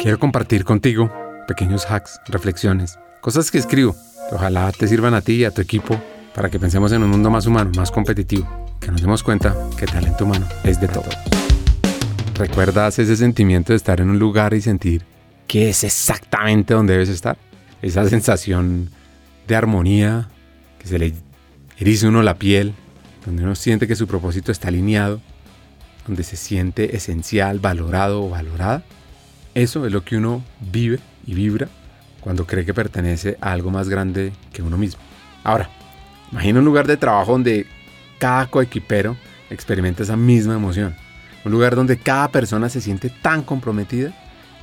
Quiero compartir contigo pequeños hacks, reflexiones, cosas que escribo que ojalá te sirvan a ti y a tu equipo para que pensemos en un mundo más humano, más competitivo, que nos demos cuenta que el talento humano es de todos. ¿Recuerdas ese sentimiento de estar en un lugar y sentir que es exactamente donde debes estar? Esa sensación de armonía, que se le eriza uno la piel, donde uno siente que su propósito está alineado, donde se siente esencial, valorado o valorada. Eso es lo que uno vive y vibra cuando cree que pertenece a algo más grande que uno mismo. Ahora, imagina un lugar de trabajo donde cada coequipero experimenta esa misma emoción. Un lugar donde cada persona se siente tan comprometida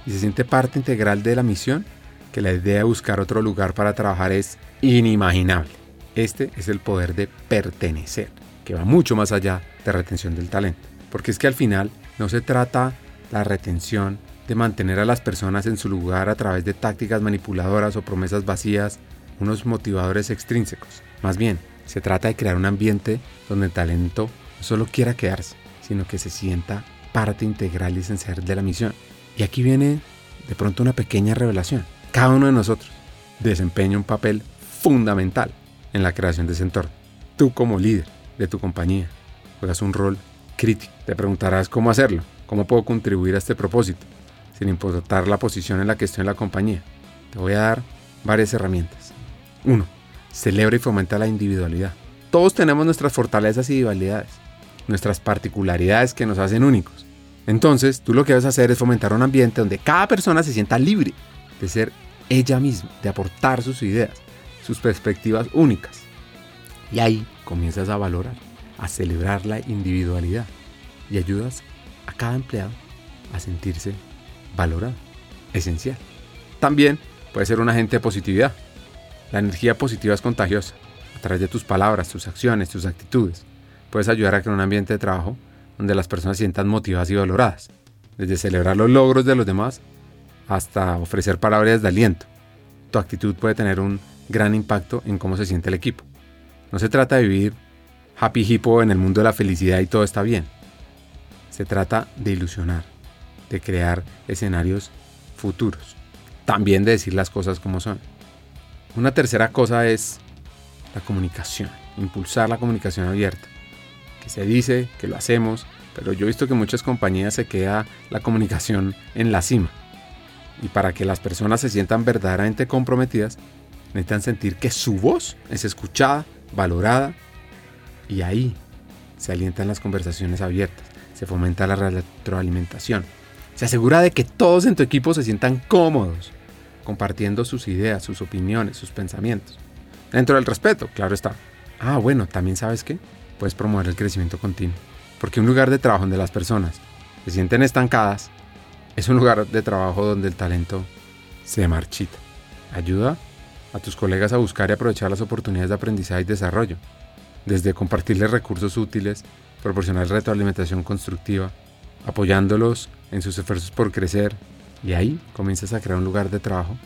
y se siente parte integral de la misión que la idea de buscar otro lugar para trabajar es inimaginable. Este es el poder de pertenecer, que va mucho más allá de retención del talento. Porque es que al final no se trata la retención de mantener a las personas en su lugar a través de tácticas manipuladoras o promesas vacías, unos motivadores extrínsecos. Más bien, se trata de crear un ambiente donde el talento no solo quiera quedarse, sino que se sienta parte integral y esencial de la misión. Y aquí viene de pronto una pequeña revelación. Cada uno de nosotros desempeña un papel fundamental en la creación de ese entorno. Tú como líder de tu compañía juegas un rol crítico. Te preguntarás cómo hacerlo, cómo puedo contribuir a este propósito, sin importar la posición en la que estoy en la compañía. Te voy a dar varias herramientas. 1. Celebra y fomenta la individualidad. Todos tenemos nuestras fortalezas y debilidades, nuestras particularidades que nos hacen únicos. Entonces, tú lo que debes hacer es fomentar un ambiente donde cada persona se sienta libre de ser ella misma, de aportar sus ideas, sus perspectivas únicas. Y ahí comienzas a valorar, a celebrar la individualidad y ayudas a cada empleado a sentirse valorado, esencial. También puede ser un agente de positividad. La energía positiva es contagiosa. A través de tus palabras, tus acciones, tus actitudes, puedes ayudar a crear un ambiente de trabajo donde las personas se sientan motivadas y valoradas. Desde celebrar los logros de los demás hasta ofrecer palabras de aliento. Tu actitud puede tener un gran impacto en cómo se siente el equipo. No se trata de vivir happy hippo en el mundo de la felicidad y todo está bien. Se trata de ilusionar, de crear escenarios futuros. También de decir las cosas como son. Una tercera cosa es la comunicación, impulsar la comunicación abierta. Que se dice, que lo hacemos, pero yo he visto que muchas compañías se queda la comunicación en la cima. Y para que las personas se sientan verdaderamente comprometidas, necesitan sentir que su voz es escuchada, valorada, y ahí se alientan las conversaciones abiertas, se fomenta la retroalimentación, se asegura de que todos en tu equipo se sientan cómodos, compartiendo sus ideas, sus opiniones, sus pensamientos. Dentro del respeto, claro está. Ah, bueno, también sabes qué? Puedes promover el crecimiento continuo. Porque un lugar de trabajo donde las personas se sienten estancadas es un lugar de trabajo donde el talento se marchita. Ayuda a tus colegas a buscar y aprovechar las oportunidades de aprendizaje y desarrollo. Desde compartirles recursos útiles, proporcionar retroalimentación constructiva, apoyándolos en sus esfuerzos por crecer y ahí comienzas a crear un lugar de trabajo,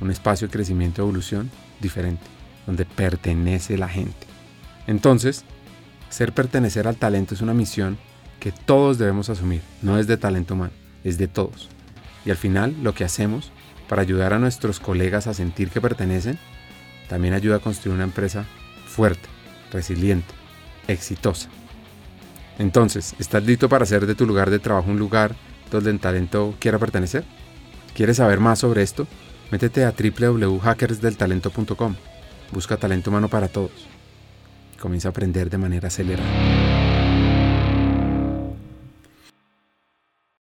un espacio de crecimiento y evolución diferente, donde pertenece la gente. Entonces, ser pertenecer al talento es una misión que todos debemos asumir, no es de talento humano, es de todos. Y al final lo que hacemos para ayudar a nuestros colegas a sentir que pertenecen, también ayuda a construir una empresa fuerte, resiliente, exitosa. Entonces, ¿estás listo para hacer de tu lugar de trabajo un lugar donde el talento quiera pertenecer? ¿Quieres saber más sobre esto? Métete a www.hackersdeltalento.com. Busca talento humano para todos. Comienza a aprender de manera acelerada.